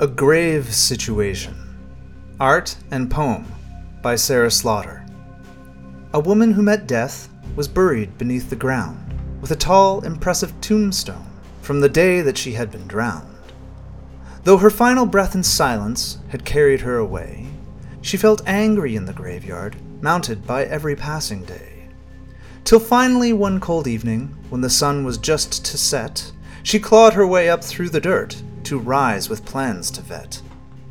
A Grave Situation Art and Poem by Sarah Slaughter. A woman who met death was buried beneath the ground with a tall, impressive tombstone from the day that she had been drowned. Though her final breath in silence had carried her away, she felt angry in the graveyard, mounted by every passing day. Till finally, one cold evening, when the sun was just to set, she clawed her way up through the dirt to rise with plans to vet.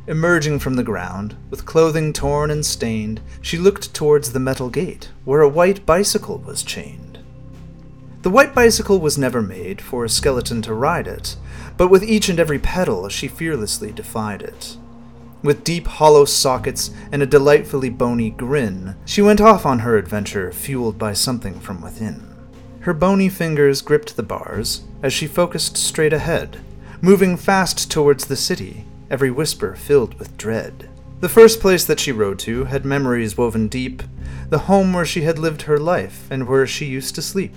Emerging from the ground, with clothing torn and stained, she looked towards the metal gate, where a white bicycle was chained. The white bicycle was never made for a skeleton to ride it, but with each and every pedal she fearlessly defied it. With deep hollow sockets and a delightfully bony grin, she went off on her adventure, fueled by something from within. Her bony fingers gripped the bars as she focused straight ahead, moving fast towards the city, every whisper filled with dread. The first place that she rode to had memories woven deep, the home where she had lived her life and where she used to sleep.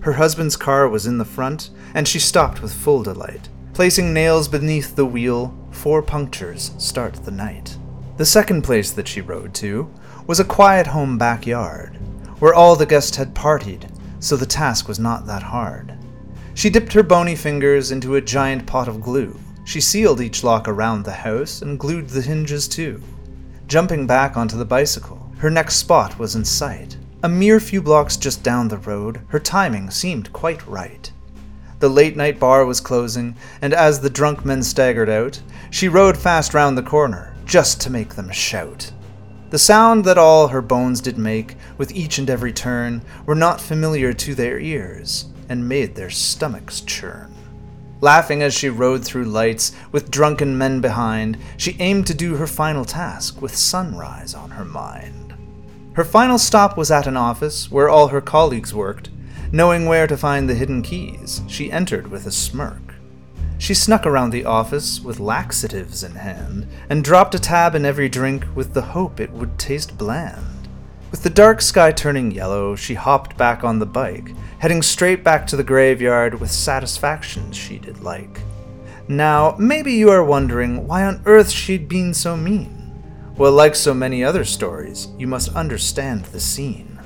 Her husband's car was in the front, and she stopped with full delight. Placing nails beneath the wheel, four punctures start the night. The second place that she rode to was a quiet home backyard, where all the guests had partied so the task was not that hard. She dipped her bony fingers into a giant pot of glue. She sealed each lock around the house and glued the hinges too. Jumping back onto the bicycle, her next spot was in sight. A mere few blocks just down the road, her timing seemed quite right. The late night bar was closing, and as the drunk men staggered out, she rode fast round the corner, just to make them shout. The sound that all her bones did make, with each and every turn, were not familiar to their ears, and made their stomachs churn. Laughing as she rode through lights, with drunken men behind, she aimed to do her final task, with sunrise on her mind. Her final stop was at an office where all her colleagues worked. Knowing where to find the hidden keys, she entered with a smirk. She snuck around the office with laxatives in hand, and dropped a tab in every drink with the hope it would taste bland. With the dark sky turning yellow, she hopped back on the bike, heading straight back to the graveyard with satisfactions she did like. Now, maybe you are wondering why on earth she'd been so mean. Well, like so many other stories, you must understand the scene.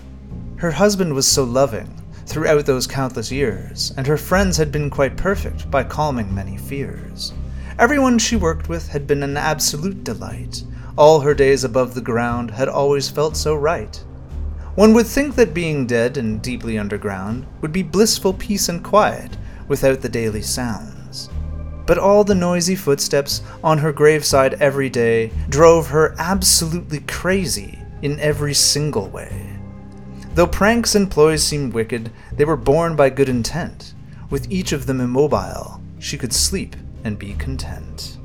Her husband was so loving, throughout those countless years, and her friends had been quite perfect by calming many fears. Everyone she worked with had been an absolute delight. All her days above the ground had always felt so right. One would think that being dead and deeply underground would be blissful peace and quiet without the daily sounds. But all the noisy footsteps on her graveside every day drove her absolutely crazy in every single way. Though pranks and ploys seemed wicked, they were born by good intent. With each of them immobile, she could sleep and be content.